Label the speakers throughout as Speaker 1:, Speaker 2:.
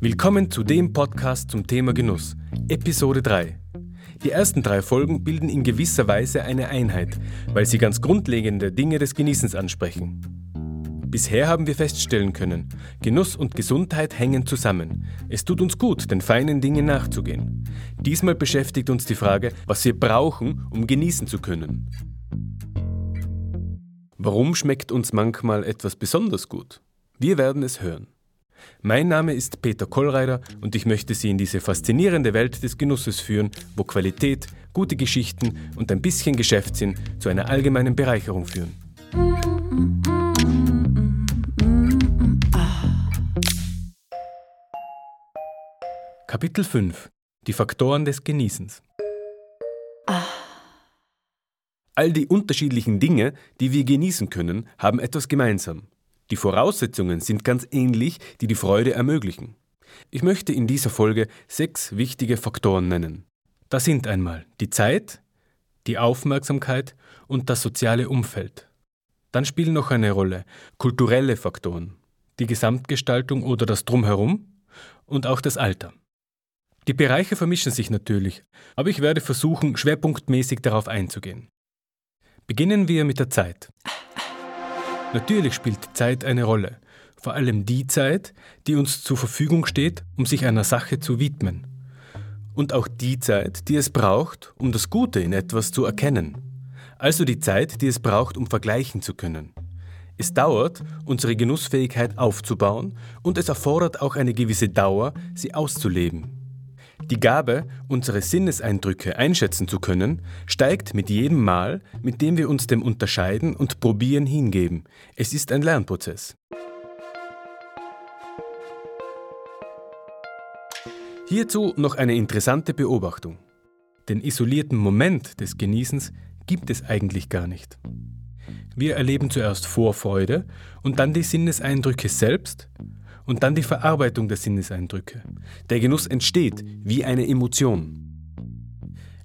Speaker 1: Willkommen zu dem Podcast zum Thema Genuss, Episode 3. Die ersten drei Folgen bilden in gewisser Weise eine Einheit, weil sie ganz grundlegende Dinge des Genießens ansprechen. Bisher haben wir feststellen können, Genuss und Gesundheit hängen zusammen. Es tut uns gut, den feinen Dingen nachzugehen. Diesmal beschäftigt uns die Frage, was wir brauchen, um genießen zu können. Warum schmeckt uns manchmal etwas besonders gut? Wir werden es hören. Mein Name ist Peter Kollreider und ich möchte Sie in diese faszinierende Welt des Genusses führen, wo Qualität, gute Geschichten und ein bisschen Geschäftssinn zu einer allgemeinen Bereicherung führen. Kapitel 5 Die Faktoren des Genießens All die unterschiedlichen Dinge, die wir genießen können, haben etwas gemeinsam. Die Voraussetzungen sind ganz ähnlich, die die Freude ermöglichen. Ich möchte in dieser Folge sechs wichtige Faktoren nennen. Das sind einmal die Zeit, die Aufmerksamkeit und das soziale Umfeld. Dann spielen noch eine Rolle kulturelle Faktoren, die Gesamtgestaltung oder das Drumherum und auch das Alter. Die Bereiche vermischen sich natürlich, aber ich werde versuchen, schwerpunktmäßig darauf einzugehen. Beginnen wir mit der Zeit. Natürlich spielt Zeit eine Rolle, vor allem die Zeit, die uns zur Verfügung steht, um sich einer Sache zu widmen. Und auch die Zeit, die es braucht, um das Gute in etwas zu erkennen. Also die Zeit, die es braucht, um vergleichen zu können. Es dauert, unsere Genussfähigkeit aufzubauen und es erfordert auch eine gewisse Dauer, sie auszuleben. Die Gabe, unsere Sinneseindrücke einschätzen zu können, steigt mit jedem Mal, mit dem wir uns dem Unterscheiden und Probieren hingeben. Es ist ein Lernprozess. Hierzu noch eine interessante Beobachtung. Den isolierten Moment des Genießens gibt es eigentlich gar nicht. Wir erleben zuerst Vorfreude und dann die Sinneseindrücke selbst und dann die Verarbeitung der Sinneseindrücke. Der Genuss entsteht wie eine Emotion.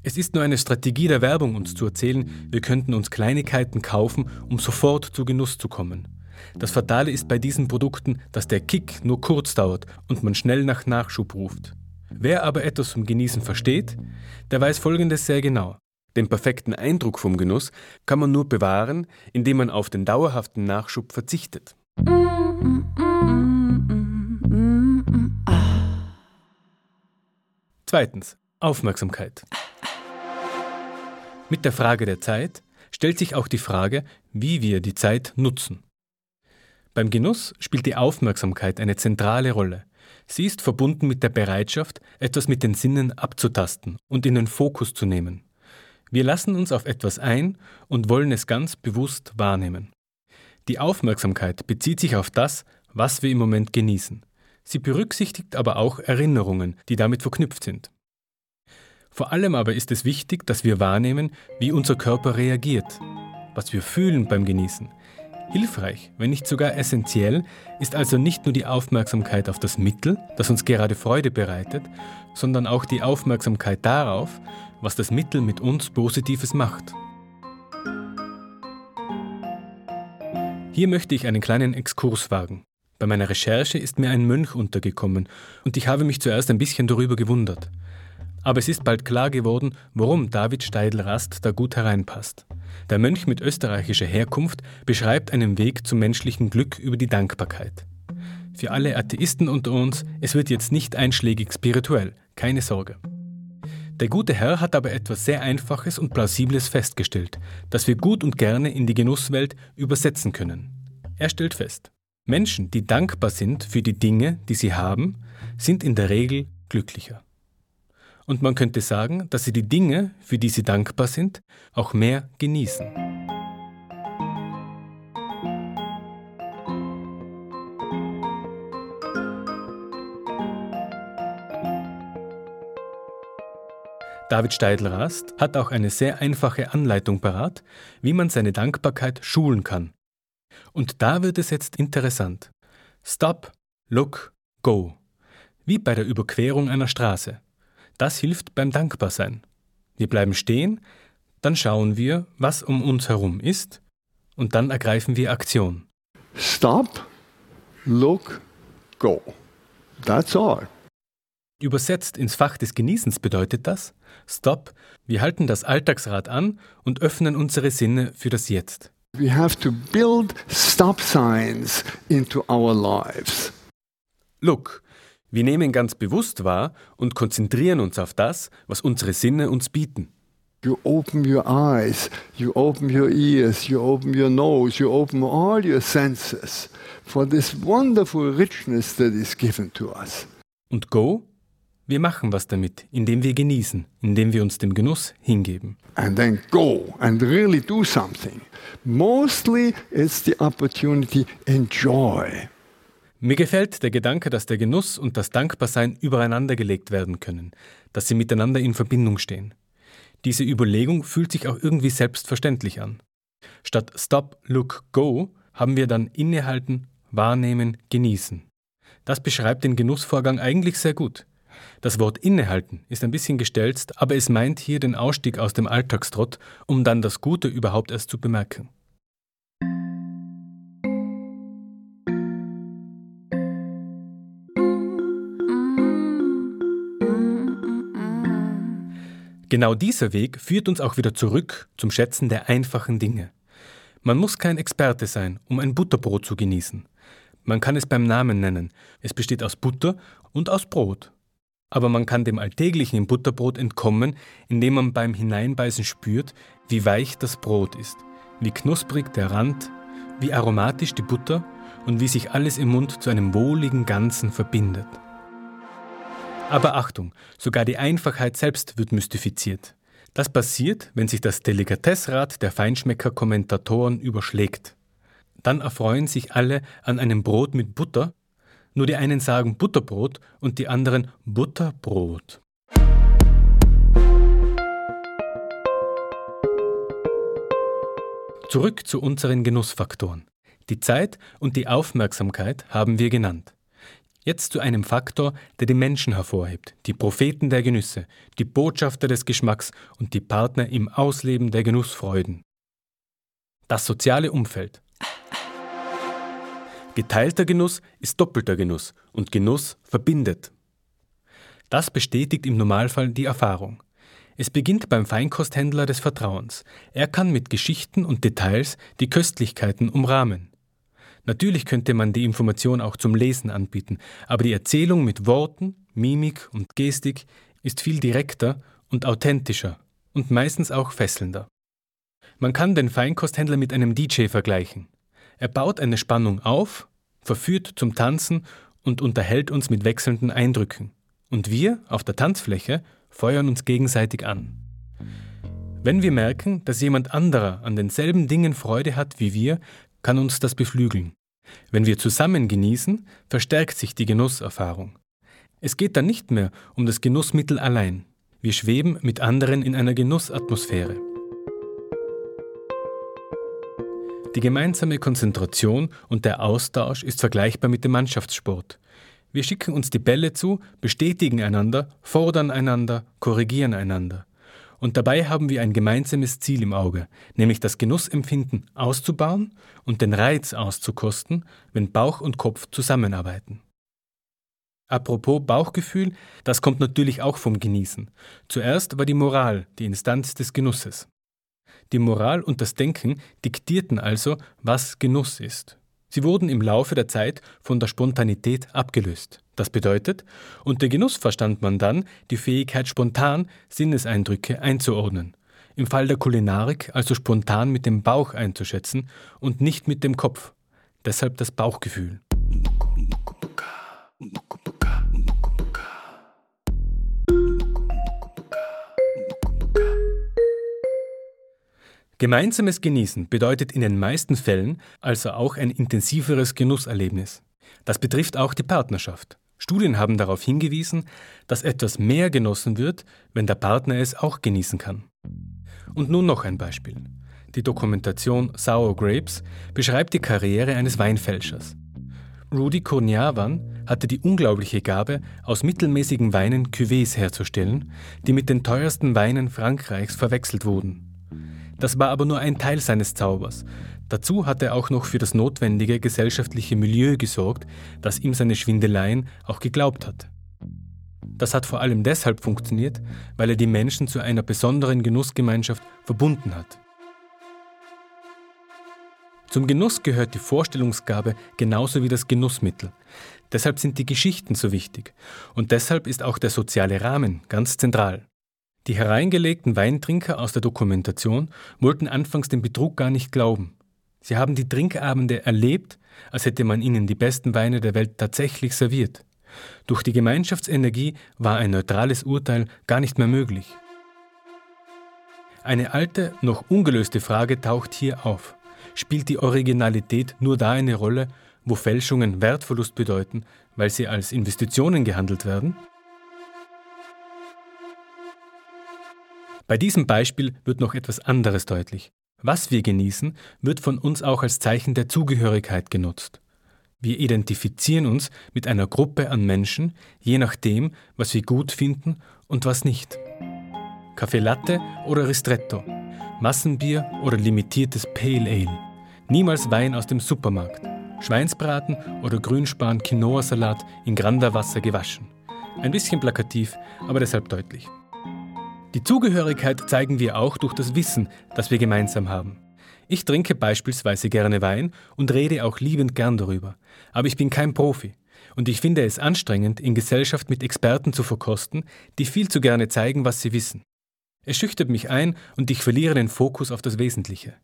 Speaker 1: Es ist nur eine Strategie der Werbung, uns zu erzählen, wir könnten uns Kleinigkeiten kaufen, um sofort zu Genuss zu kommen. Das Fatale ist bei diesen Produkten, dass der Kick nur kurz dauert und man schnell nach Nachschub ruft. Wer aber etwas vom Genießen versteht, der weiß Folgendes sehr genau. Den perfekten Eindruck vom Genuss kann man nur bewahren, indem man auf den dauerhaften Nachschub verzichtet. Mm -mm -mm. Zweitens. Aufmerksamkeit. Mit der Frage der Zeit stellt sich auch die Frage, wie wir die Zeit nutzen. Beim Genuss spielt die Aufmerksamkeit eine zentrale Rolle. Sie ist verbunden mit der Bereitschaft, etwas mit den Sinnen abzutasten und in den Fokus zu nehmen. Wir lassen uns auf etwas ein und wollen es ganz bewusst wahrnehmen. Die Aufmerksamkeit bezieht sich auf das, was wir im Moment genießen. Sie berücksichtigt aber auch Erinnerungen, die damit verknüpft sind. Vor allem aber ist es wichtig, dass wir wahrnehmen, wie unser Körper reagiert, was wir fühlen beim Genießen. Hilfreich, wenn nicht sogar essentiell, ist also nicht nur die Aufmerksamkeit auf das Mittel, das uns gerade Freude bereitet, sondern auch die Aufmerksamkeit darauf, was das Mittel mit uns Positives macht. Hier möchte ich einen kleinen Exkurs wagen. Bei meiner Recherche ist mir ein Mönch untergekommen und ich habe mich zuerst ein bisschen darüber gewundert. Aber es ist bald klar geworden, warum David Steidl-Rast da gut hereinpasst. Der Mönch mit österreichischer Herkunft beschreibt einen Weg zum menschlichen Glück über die Dankbarkeit. Für alle Atheisten unter uns, es wird jetzt nicht einschlägig spirituell, keine Sorge. Der gute Herr hat aber etwas sehr Einfaches und Plausibles festgestellt, das wir gut und gerne in die Genusswelt übersetzen können. Er stellt fest, Menschen, die dankbar sind für die Dinge, die sie haben, sind in der Regel glücklicher. Und man könnte sagen, dass sie die Dinge, für die sie dankbar sind, auch mehr genießen. David Steidl-Rast hat auch eine sehr einfache Anleitung parat, wie man seine Dankbarkeit schulen kann. Und da wird es jetzt interessant. Stop, look, go. Wie bei der Überquerung einer Straße. Das hilft beim Dankbarsein. Wir bleiben stehen, dann schauen wir, was um uns herum ist, und dann ergreifen wir Aktion.
Speaker 2: Stop, look, go. That's all.
Speaker 1: Übersetzt ins Fach des Genießens bedeutet das Stop, wir halten das Alltagsrad an und öffnen unsere Sinne für das Jetzt.
Speaker 2: We have to build stop signs into our lives.
Speaker 1: Look, wir nehmen ganz bewusst wahr und konzentrieren uns auf das, was unsere Sinne uns bieten.
Speaker 2: You open your eyes, you open your ears, you open your nose, you open all your senses for this wonderful richness that is given to us.
Speaker 1: Und Go? Wir machen was damit, indem wir genießen, indem wir uns dem Genuss hingeben.
Speaker 2: And then go and really do something. Mostly it's the opportunity enjoy.
Speaker 1: Mir gefällt der Gedanke, dass der Genuss und das Dankbarsein übereinander gelegt werden können, dass sie miteinander in Verbindung stehen. Diese Überlegung fühlt sich auch irgendwie selbstverständlich an. Statt Stop, Look, Go haben wir dann innehalten, wahrnehmen, genießen. Das beschreibt den Genussvorgang eigentlich sehr gut. Das Wort innehalten ist ein bisschen gestelzt, aber es meint hier den Ausstieg aus dem Alltagstrott, um dann das Gute überhaupt erst zu bemerken. Genau dieser Weg führt uns auch wieder zurück zum Schätzen der einfachen Dinge. Man muss kein Experte sein, um ein Butterbrot zu genießen. Man kann es beim Namen nennen. Es besteht aus Butter und aus Brot. Aber man kann dem Alltäglichen im Butterbrot entkommen, indem man beim Hineinbeißen spürt, wie weich das Brot ist, wie knusprig der Rand, wie aromatisch die Butter und wie sich alles im Mund zu einem wohligen Ganzen verbindet. Aber Achtung, sogar die Einfachheit selbst wird mystifiziert. Das passiert, wenn sich das Delikatessrad der Feinschmecker-Kommentatoren überschlägt. Dann erfreuen sich alle an einem Brot mit Butter, nur die einen sagen Butterbrot und die anderen Butterbrot. Zurück zu unseren Genussfaktoren. Die Zeit und die Aufmerksamkeit haben wir genannt. Jetzt zu einem Faktor, der die Menschen hervorhebt, die Propheten der Genüsse, die Botschafter des Geschmacks und die Partner im Ausleben der Genussfreuden. Das soziale Umfeld. Geteilter Genuss ist doppelter Genuss und Genuss verbindet. Das bestätigt im Normalfall die Erfahrung. Es beginnt beim Feinkosthändler des Vertrauens. Er kann mit Geschichten und Details die Köstlichkeiten umrahmen. Natürlich könnte man die Information auch zum Lesen anbieten, aber die Erzählung mit Worten, Mimik und Gestik ist viel direkter und authentischer und meistens auch fesselnder. Man kann den Feinkosthändler mit einem DJ vergleichen. Er baut eine Spannung auf, verführt zum Tanzen und unterhält uns mit wechselnden Eindrücken. Und wir auf der Tanzfläche feuern uns gegenseitig an. Wenn wir merken, dass jemand anderer an denselben Dingen Freude hat wie wir, kann uns das beflügeln. Wenn wir zusammen genießen, verstärkt sich die Genusserfahrung. Es geht dann nicht mehr um das Genussmittel allein. Wir schweben mit anderen in einer Genussatmosphäre. Die gemeinsame Konzentration und der Austausch ist vergleichbar mit dem Mannschaftssport. Wir schicken uns die Bälle zu, bestätigen einander, fordern einander, korrigieren einander. Und dabei haben wir ein gemeinsames Ziel im Auge, nämlich das Genussempfinden auszubauen und den Reiz auszukosten, wenn Bauch und Kopf zusammenarbeiten. Apropos Bauchgefühl, das kommt natürlich auch vom Genießen. Zuerst war die Moral die Instanz des Genusses. Die Moral und das Denken diktierten also, was Genuss ist. Sie wurden im Laufe der Zeit von der Spontanität abgelöst. Das bedeutet, unter Genuss verstand man dann die Fähigkeit, spontan Sinneseindrücke einzuordnen. Im Fall der Kulinarik also spontan mit dem Bauch einzuschätzen und nicht mit dem Kopf. Deshalb das Bauchgefühl. Gemeinsames Genießen bedeutet in den meisten Fällen also auch ein intensiveres Genusserlebnis. Das betrifft auch die Partnerschaft. Studien haben darauf hingewiesen, dass etwas mehr genossen wird, wenn der Partner es auch genießen kann. Und nun noch ein Beispiel. Die Dokumentation Sour Grapes beschreibt die Karriere eines Weinfälschers. Rudy Kurniawan hatte die unglaubliche Gabe, aus mittelmäßigen Weinen Cuvées herzustellen, die mit den teuersten Weinen Frankreichs verwechselt wurden. Das war aber nur ein Teil seines Zaubers. Dazu hat er auch noch für das notwendige gesellschaftliche Milieu gesorgt, das ihm seine Schwindeleien auch geglaubt hat. Das hat vor allem deshalb funktioniert, weil er die Menschen zu einer besonderen Genussgemeinschaft verbunden hat. Zum Genuss gehört die Vorstellungsgabe genauso wie das Genussmittel. Deshalb sind die Geschichten so wichtig und deshalb ist auch der soziale Rahmen ganz zentral. Die hereingelegten Weintrinker aus der Dokumentation wollten anfangs den Betrug gar nicht glauben. Sie haben die Trinkabende erlebt, als hätte man ihnen die besten Weine der Welt tatsächlich serviert. Durch die Gemeinschaftsenergie war ein neutrales Urteil gar nicht mehr möglich. Eine alte, noch ungelöste Frage taucht hier auf. Spielt die Originalität nur da eine Rolle, wo Fälschungen Wertverlust bedeuten, weil sie als Investitionen gehandelt werden? Bei diesem Beispiel wird noch etwas anderes deutlich. Was wir genießen, wird von uns auch als Zeichen der Zugehörigkeit genutzt. Wir identifizieren uns mit einer Gruppe an Menschen, je nachdem, was wir gut finden und was nicht. Kaffee Latte oder Ristretto, Massenbier oder limitiertes Pale Ale. Niemals Wein aus dem Supermarkt. Schweinsbraten oder Grünspan Quinoa-Salat in Granderwasser gewaschen. Ein bisschen plakativ, aber deshalb deutlich. Die Zugehörigkeit zeigen wir auch durch das Wissen, das wir gemeinsam haben. Ich trinke beispielsweise gerne Wein und rede auch liebend gern darüber. Aber ich bin kein Profi. Und ich finde es anstrengend, in Gesellschaft mit Experten zu verkosten, die viel zu gerne zeigen, was sie wissen. Es schüchtert mich ein und ich verliere den Fokus auf das Wesentliche.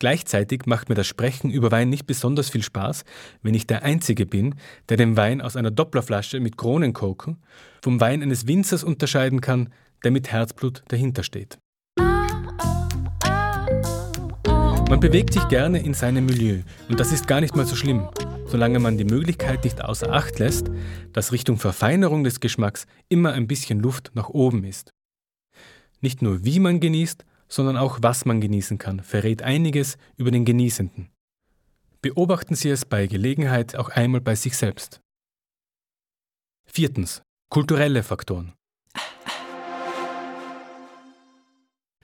Speaker 1: Gleichzeitig macht mir das Sprechen über Wein nicht besonders viel Spaß, wenn ich der Einzige bin, der den Wein aus einer Dopplerflasche mit Kronenkoken vom Wein eines Winzers unterscheiden kann, der mit Herzblut dahinter steht. Man bewegt sich gerne in seinem Milieu und das ist gar nicht mal so schlimm, solange man die Möglichkeit nicht außer Acht lässt, dass Richtung Verfeinerung des Geschmacks immer ein bisschen Luft nach oben ist. Nicht nur wie man genießt, sondern auch was man genießen kann, verrät einiges über den Genießenden. Beobachten Sie es bei Gelegenheit auch einmal bei sich selbst. Viertens. Kulturelle Faktoren.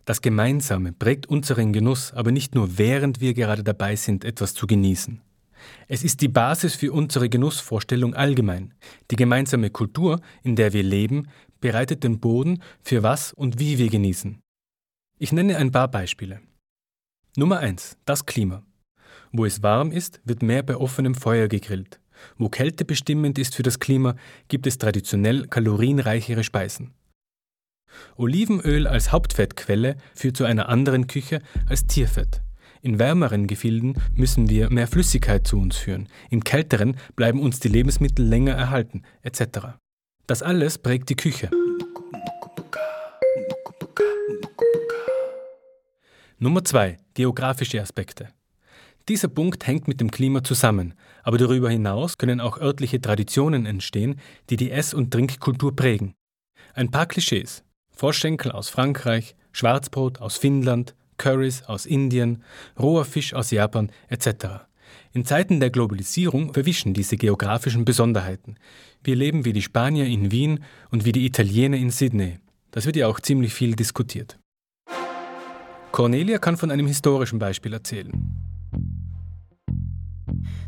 Speaker 1: Das Gemeinsame prägt unseren Genuss aber nicht nur während wir gerade dabei sind, etwas zu genießen. Es ist die Basis für unsere Genussvorstellung allgemein. Die gemeinsame Kultur, in der wir leben, bereitet den Boden für was und wie wir genießen. Ich nenne ein paar Beispiele. Nummer 1. Das Klima. Wo es warm ist, wird mehr bei offenem Feuer gegrillt. Wo Kälte bestimmend ist für das Klima, gibt es traditionell kalorienreichere Speisen. Olivenöl als Hauptfettquelle führt zu einer anderen Küche als Tierfett. In wärmeren Gefilden müssen wir mehr Flüssigkeit zu uns führen, in kälteren bleiben uns die Lebensmittel länger erhalten, etc. Das alles prägt die Küche. Nummer 2. Geografische Aspekte. Dieser Punkt hängt mit dem Klima zusammen, aber darüber hinaus können auch örtliche Traditionen entstehen, die die Ess- und Trinkkultur prägen. Ein paar Klischees. Vorschenkel aus Frankreich, Schwarzbrot aus Finnland, Currys aus Indien, roher Fisch aus Japan etc. In Zeiten der Globalisierung verwischen diese geografischen Besonderheiten. Wir leben wie die Spanier in Wien und wie die Italiener in Sydney. Das wird ja auch ziemlich viel diskutiert. Cornelia kann von einem historischen Beispiel erzählen.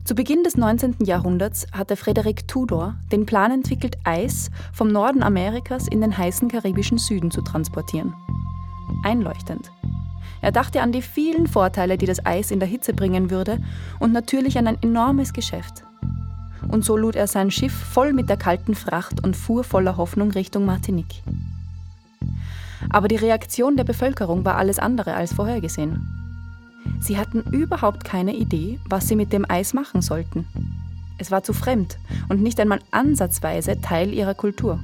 Speaker 3: Zu Beginn des 19. Jahrhunderts hatte Frederick Tudor den Plan entwickelt, Eis vom Norden Amerikas in den heißen karibischen Süden zu transportieren. Einleuchtend. Er dachte an die vielen Vorteile, die das Eis in der Hitze bringen würde und natürlich an ein enormes Geschäft. Und so lud er sein Schiff voll mit der kalten Fracht und fuhr voller Hoffnung Richtung Martinique. Aber die Reaktion der Bevölkerung war alles andere als vorhergesehen. Sie hatten überhaupt keine Idee, was sie mit dem Eis machen sollten. Es war zu fremd und nicht einmal ansatzweise Teil ihrer Kultur.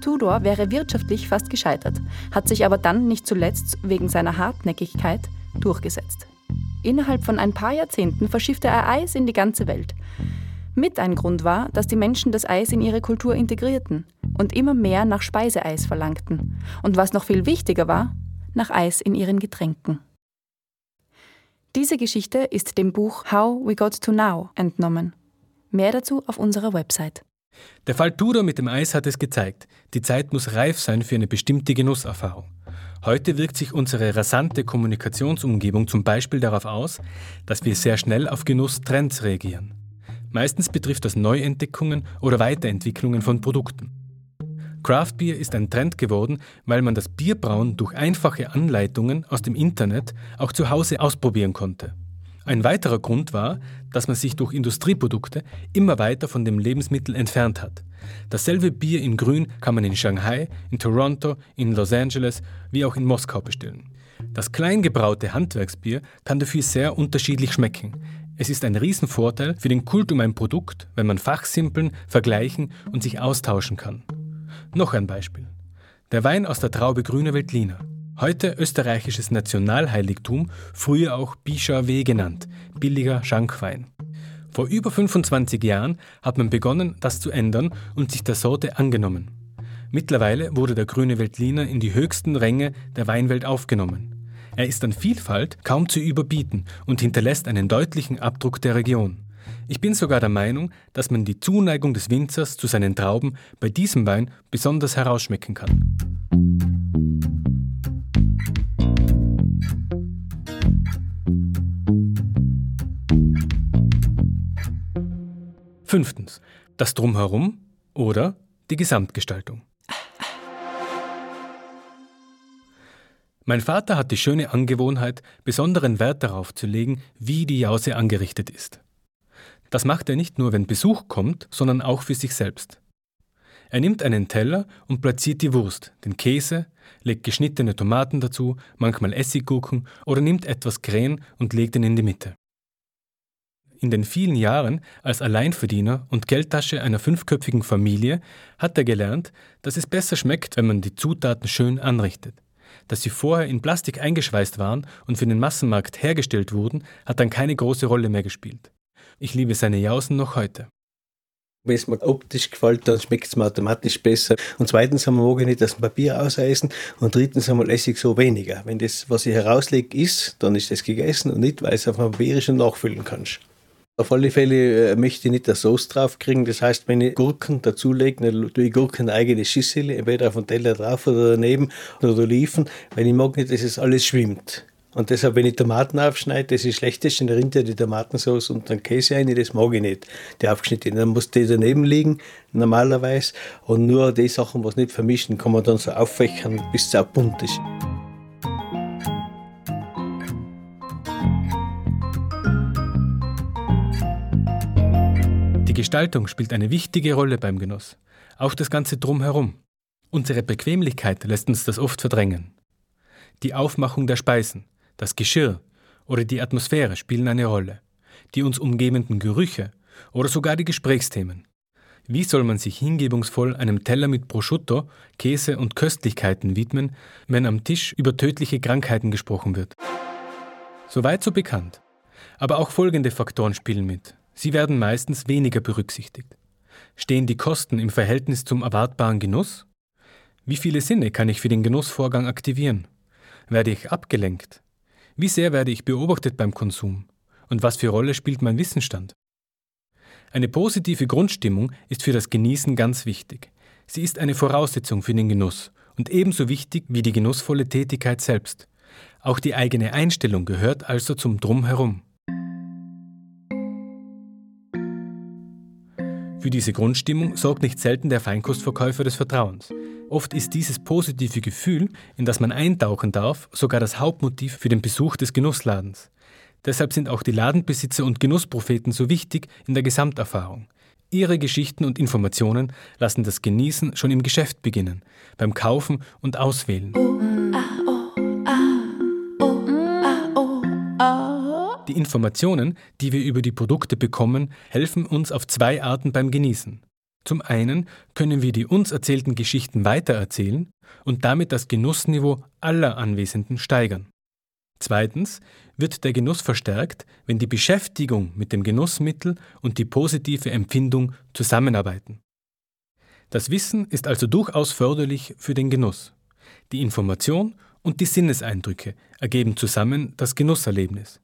Speaker 3: Tudor wäre wirtschaftlich fast gescheitert, hat sich aber dann nicht zuletzt wegen seiner Hartnäckigkeit durchgesetzt. Innerhalb von ein paar Jahrzehnten verschiffte er Eis in die ganze Welt. Mit ein Grund war, dass die Menschen das Eis in ihre Kultur integrierten und immer mehr nach Speiseeis verlangten. Und was noch viel wichtiger war, nach Eis in ihren Getränken. Diese Geschichte ist dem Buch How We Got to Now entnommen. Mehr dazu auf unserer Website.
Speaker 1: Der Fall Tudor mit dem Eis hat es gezeigt. Die Zeit muss reif sein für eine bestimmte Genusserfahrung. Heute wirkt sich unsere rasante Kommunikationsumgebung zum Beispiel darauf aus, dass wir sehr schnell auf Genusstrends reagieren. Meistens betrifft das Neuentdeckungen oder Weiterentwicklungen von Produkten. Craft Beer ist ein Trend geworden, weil man das Bierbrauen durch einfache Anleitungen aus dem Internet auch zu Hause ausprobieren konnte. Ein weiterer Grund war, dass man sich durch Industrieprodukte immer weiter von dem Lebensmittel entfernt hat. Dasselbe Bier in Grün kann man in Shanghai, in Toronto, in Los Angeles wie auch in Moskau bestellen. Das kleingebraute Handwerksbier kann dafür sehr unterschiedlich schmecken. Es ist ein Riesenvorteil für den Kult um ein Produkt, wenn man fachsimpeln, vergleichen und sich austauschen kann. Noch ein Beispiel. Der Wein aus der Traube Grüne Veltliner. Heute österreichisches Nationalheiligtum, früher auch Bichard genannt, billiger Schankwein. Vor über 25 Jahren hat man begonnen, das zu ändern und sich der Sorte angenommen. Mittlerweile wurde der grüne Veltliner in die höchsten Ränge der Weinwelt aufgenommen. Er ist an Vielfalt kaum zu überbieten und hinterlässt einen deutlichen Abdruck der Region. Ich bin sogar der Meinung, dass man die Zuneigung des Winzers zu seinen Trauben bei diesem Wein besonders herausschmecken kann. Fünftens. Das Drumherum oder die Gesamtgestaltung. Mein Vater hat die schöne Angewohnheit, besonderen Wert darauf zu legen, wie die Jause angerichtet ist. Das macht er nicht nur, wenn Besuch kommt, sondern auch für sich selbst. Er nimmt einen Teller und platziert die Wurst, den Käse, legt geschnittene Tomaten dazu, manchmal Essiggurken oder nimmt etwas Krähen und legt ihn in die Mitte. In den vielen Jahren als Alleinverdiener und Geldtasche einer fünfköpfigen Familie hat er gelernt, dass es besser schmeckt, wenn man die Zutaten schön anrichtet. Dass sie vorher in Plastik eingeschweißt waren und für den Massenmarkt hergestellt wurden, hat dann keine große Rolle mehr gespielt. Ich liebe seine Jausen noch heute.
Speaker 4: Wenn es mir optisch gefällt, dann schmeckt es mir automatisch besser. Und zweitens einmal mag ich nicht das Papier auseisen und drittens einmal esse ich so weniger. Wenn das, was ich herauslege, ist, dann ist das gegessen und nicht, weil es auf dem Papier schon nachfüllen kannst. Auf alle Fälle äh, möchte ich nicht das Sauce drauf kriegen. Das heißt, wenn ich Gurken dazulege, dann tue ich Gurken eigene Schüssel, entweder auf dem Teller drauf oder daneben oder Oliven, weil ich mag nicht, dass es alles schwimmt. Und deshalb, wenn ich Tomaten aufschneide, das ist schlechteste, dann rinnt ja die Tomatensauce und dann Käse rein, das mag ich nicht, die aufgeschnitten. Dann muss die daneben liegen, normalerweise. Und nur die Sachen, was nicht vermischen, kann man dann so auffächern, bis es auch bunt ist.
Speaker 1: Die Gestaltung spielt eine wichtige Rolle beim Genuss. Auch das ganze Drumherum. Unsere Bequemlichkeit lässt uns das oft verdrängen. Die Aufmachung der Speisen, das Geschirr oder die Atmosphäre spielen eine Rolle, die uns umgebenden Gerüche oder sogar die Gesprächsthemen. Wie soll man sich hingebungsvoll einem Teller mit Prosciutto, Käse und Köstlichkeiten widmen, wenn am Tisch über tödliche Krankheiten gesprochen wird? Soweit so bekannt. Aber auch folgende Faktoren spielen mit. Sie werden meistens weniger berücksichtigt. Stehen die Kosten im Verhältnis zum erwartbaren Genuss? Wie viele Sinne kann ich für den Genussvorgang aktivieren? Werde ich abgelenkt? Wie sehr werde ich beobachtet beim Konsum? Und was für Rolle spielt mein Wissensstand? Eine positive Grundstimmung ist für das Genießen ganz wichtig. Sie ist eine Voraussetzung für den Genuss und ebenso wichtig wie die genussvolle Tätigkeit selbst. Auch die eigene Einstellung gehört also zum Drumherum. Für diese Grundstimmung sorgt nicht selten der Feinkostverkäufer des Vertrauens. Oft ist dieses positive Gefühl, in das man eintauchen darf, sogar das Hauptmotiv für den Besuch des Genussladens. Deshalb sind auch die Ladenbesitzer und Genusspropheten so wichtig in der Gesamterfahrung. Ihre Geschichten und Informationen lassen das Genießen schon im Geschäft beginnen, beim Kaufen und Auswählen. Informationen, die wir über die Produkte bekommen, helfen uns auf zwei Arten beim Genießen. Zum einen können wir die uns erzählten Geschichten weitererzählen und damit das Genussniveau aller Anwesenden steigern. Zweitens wird der Genuss verstärkt, wenn die Beschäftigung mit dem Genussmittel und die positive Empfindung zusammenarbeiten. Das Wissen ist also durchaus förderlich für den Genuss. Die Information und die Sinneseindrücke ergeben zusammen das Genusserlebnis.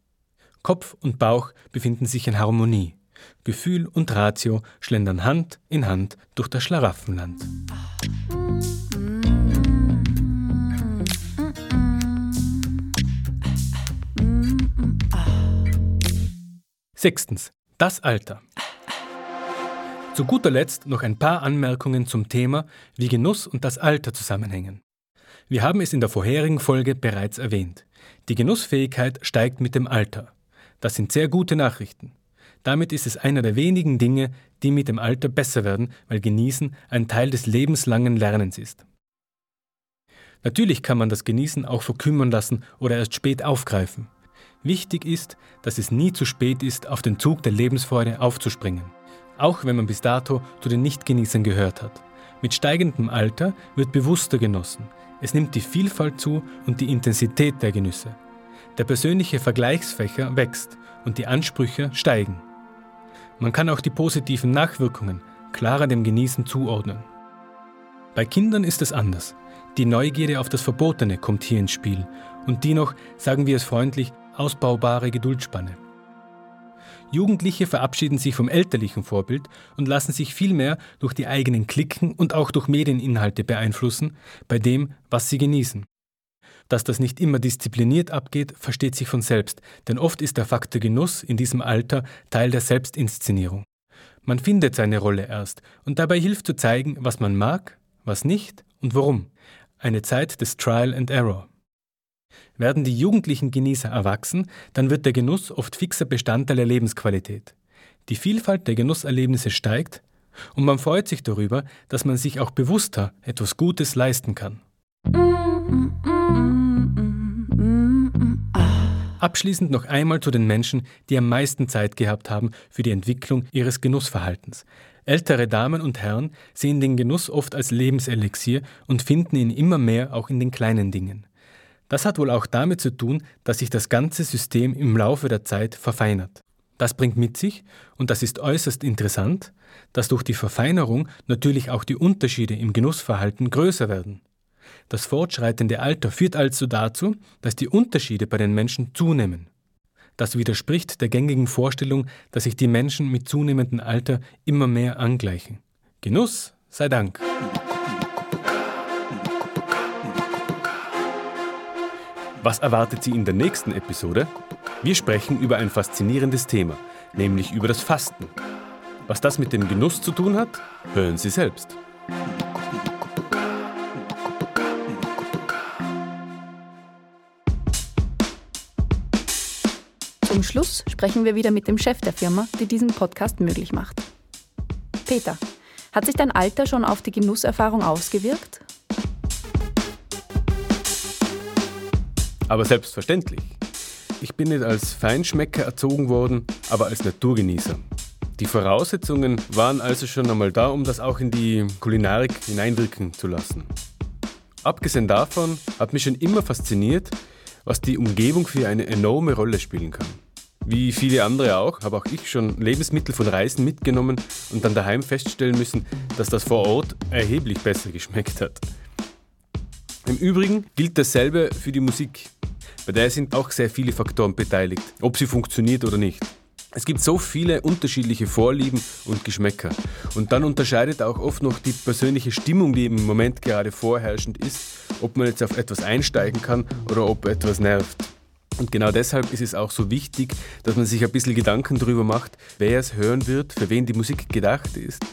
Speaker 1: Kopf und Bauch befinden sich in Harmonie. Gefühl und Ratio schlendern Hand in Hand durch das Schlaraffenland. Sechstens. Das Alter. Zu guter Letzt noch ein paar Anmerkungen zum Thema, wie Genuss und das Alter zusammenhängen. Wir haben es in der vorherigen Folge bereits erwähnt. Die Genussfähigkeit steigt mit dem Alter. Das sind sehr gute Nachrichten. Damit ist es einer der wenigen Dinge, die mit dem Alter besser werden, weil Genießen ein Teil des lebenslangen Lernens ist. Natürlich kann man das Genießen auch verkümmern lassen oder erst spät aufgreifen. Wichtig ist, dass es nie zu spät ist, auf den Zug der Lebensfreude aufzuspringen. Auch wenn man bis dato zu den Nichtgenießern gehört hat. Mit steigendem Alter wird bewusster genossen. Es nimmt die Vielfalt zu und die Intensität der Genüsse. Der persönliche Vergleichsfächer wächst und die Ansprüche steigen. Man kann auch die positiven Nachwirkungen klarer dem Genießen zuordnen. Bei Kindern ist es anders. Die Neugierde auf das Verbotene kommt hier ins Spiel und die noch, sagen wir es freundlich, ausbaubare Geduldsspanne. Jugendliche verabschieden sich vom elterlichen Vorbild und lassen sich vielmehr durch die eigenen Klicken und auch durch Medieninhalte beeinflussen bei dem, was sie genießen. Dass das nicht immer diszipliniert abgeht, versteht sich von selbst, denn oft ist der Faktor Genuss in diesem Alter Teil der Selbstinszenierung. Man findet seine Rolle erst und dabei hilft zu zeigen, was man mag, was nicht und warum. Eine Zeit des Trial and Error. Werden die jugendlichen Genießer erwachsen, dann wird der Genuss oft fixer Bestandteil der Lebensqualität. Die Vielfalt der Genusserlebnisse steigt und man freut sich darüber, dass man sich auch bewusster etwas Gutes leisten kann. Abschließend noch einmal zu den Menschen, die am meisten Zeit gehabt haben für die Entwicklung ihres Genussverhaltens. Ältere Damen und Herren sehen den Genuss oft als Lebenselixier und finden ihn immer mehr auch in den kleinen Dingen. Das hat wohl auch damit zu tun, dass sich das ganze System im Laufe der Zeit verfeinert. Das bringt mit sich, und das ist äußerst interessant, dass durch die Verfeinerung natürlich auch die Unterschiede im Genussverhalten größer werden. Das fortschreitende Alter führt also dazu, dass die Unterschiede bei den Menschen zunehmen. Das widerspricht der gängigen Vorstellung, dass sich die Menschen mit zunehmendem Alter immer mehr angleichen. Genuss sei Dank. Was erwartet Sie in der nächsten Episode? Wir sprechen über ein faszinierendes Thema, nämlich über das Fasten. Was das mit dem Genuss zu tun hat, hören Sie selbst.
Speaker 3: Schluss sprechen wir wieder mit dem Chef der Firma, die diesen Podcast möglich macht. Peter, hat sich dein Alter schon auf die Genusserfahrung ausgewirkt?
Speaker 1: Aber selbstverständlich. Ich bin nicht als Feinschmecker erzogen worden, aber als Naturgenießer. Die Voraussetzungen waren also schon einmal da, um das auch in die Kulinarik hineinwirken zu lassen. Abgesehen davon hat mich schon immer fasziniert, was die Umgebung für eine enorme Rolle spielen kann. Wie viele andere auch, habe auch ich schon Lebensmittel von Reisen mitgenommen und dann daheim feststellen müssen, dass das vor Ort erheblich besser geschmeckt hat. Im Übrigen gilt dasselbe für die Musik. Bei der sind auch sehr viele Faktoren beteiligt, ob sie funktioniert oder nicht. Es gibt so viele unterschiedliche Vorlieben und Geschmäcker. Und dann unterscheidet auch oft noch die persönliche Stimmung, die im Moment gerade vorherrschend ist, ob man jetzt auf etwas einsteigen kann oder ob etwas nervt. Und genau deshalb ist es auch so wichtig, dass man sich ein bisschen Gedanken darüber macht, wer es hören wird, für wen die Musik gedacht ist,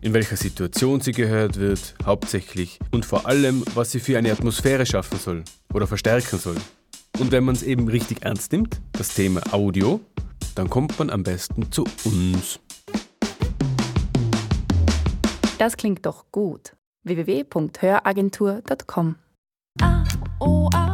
Speaker 1: in welcher Situation sie gehört wird, hauptsächlich und vor allem, was sie für eine Atmosphäre schaffen soll oder verstärken soll. Und wenn man es eben richtig ernst nimmt, das Thema Audio, dann kommt man am besten zu uns.
Speaker 3: Das klingt doch gut. www.höragentur.com
Speaker 5: A O A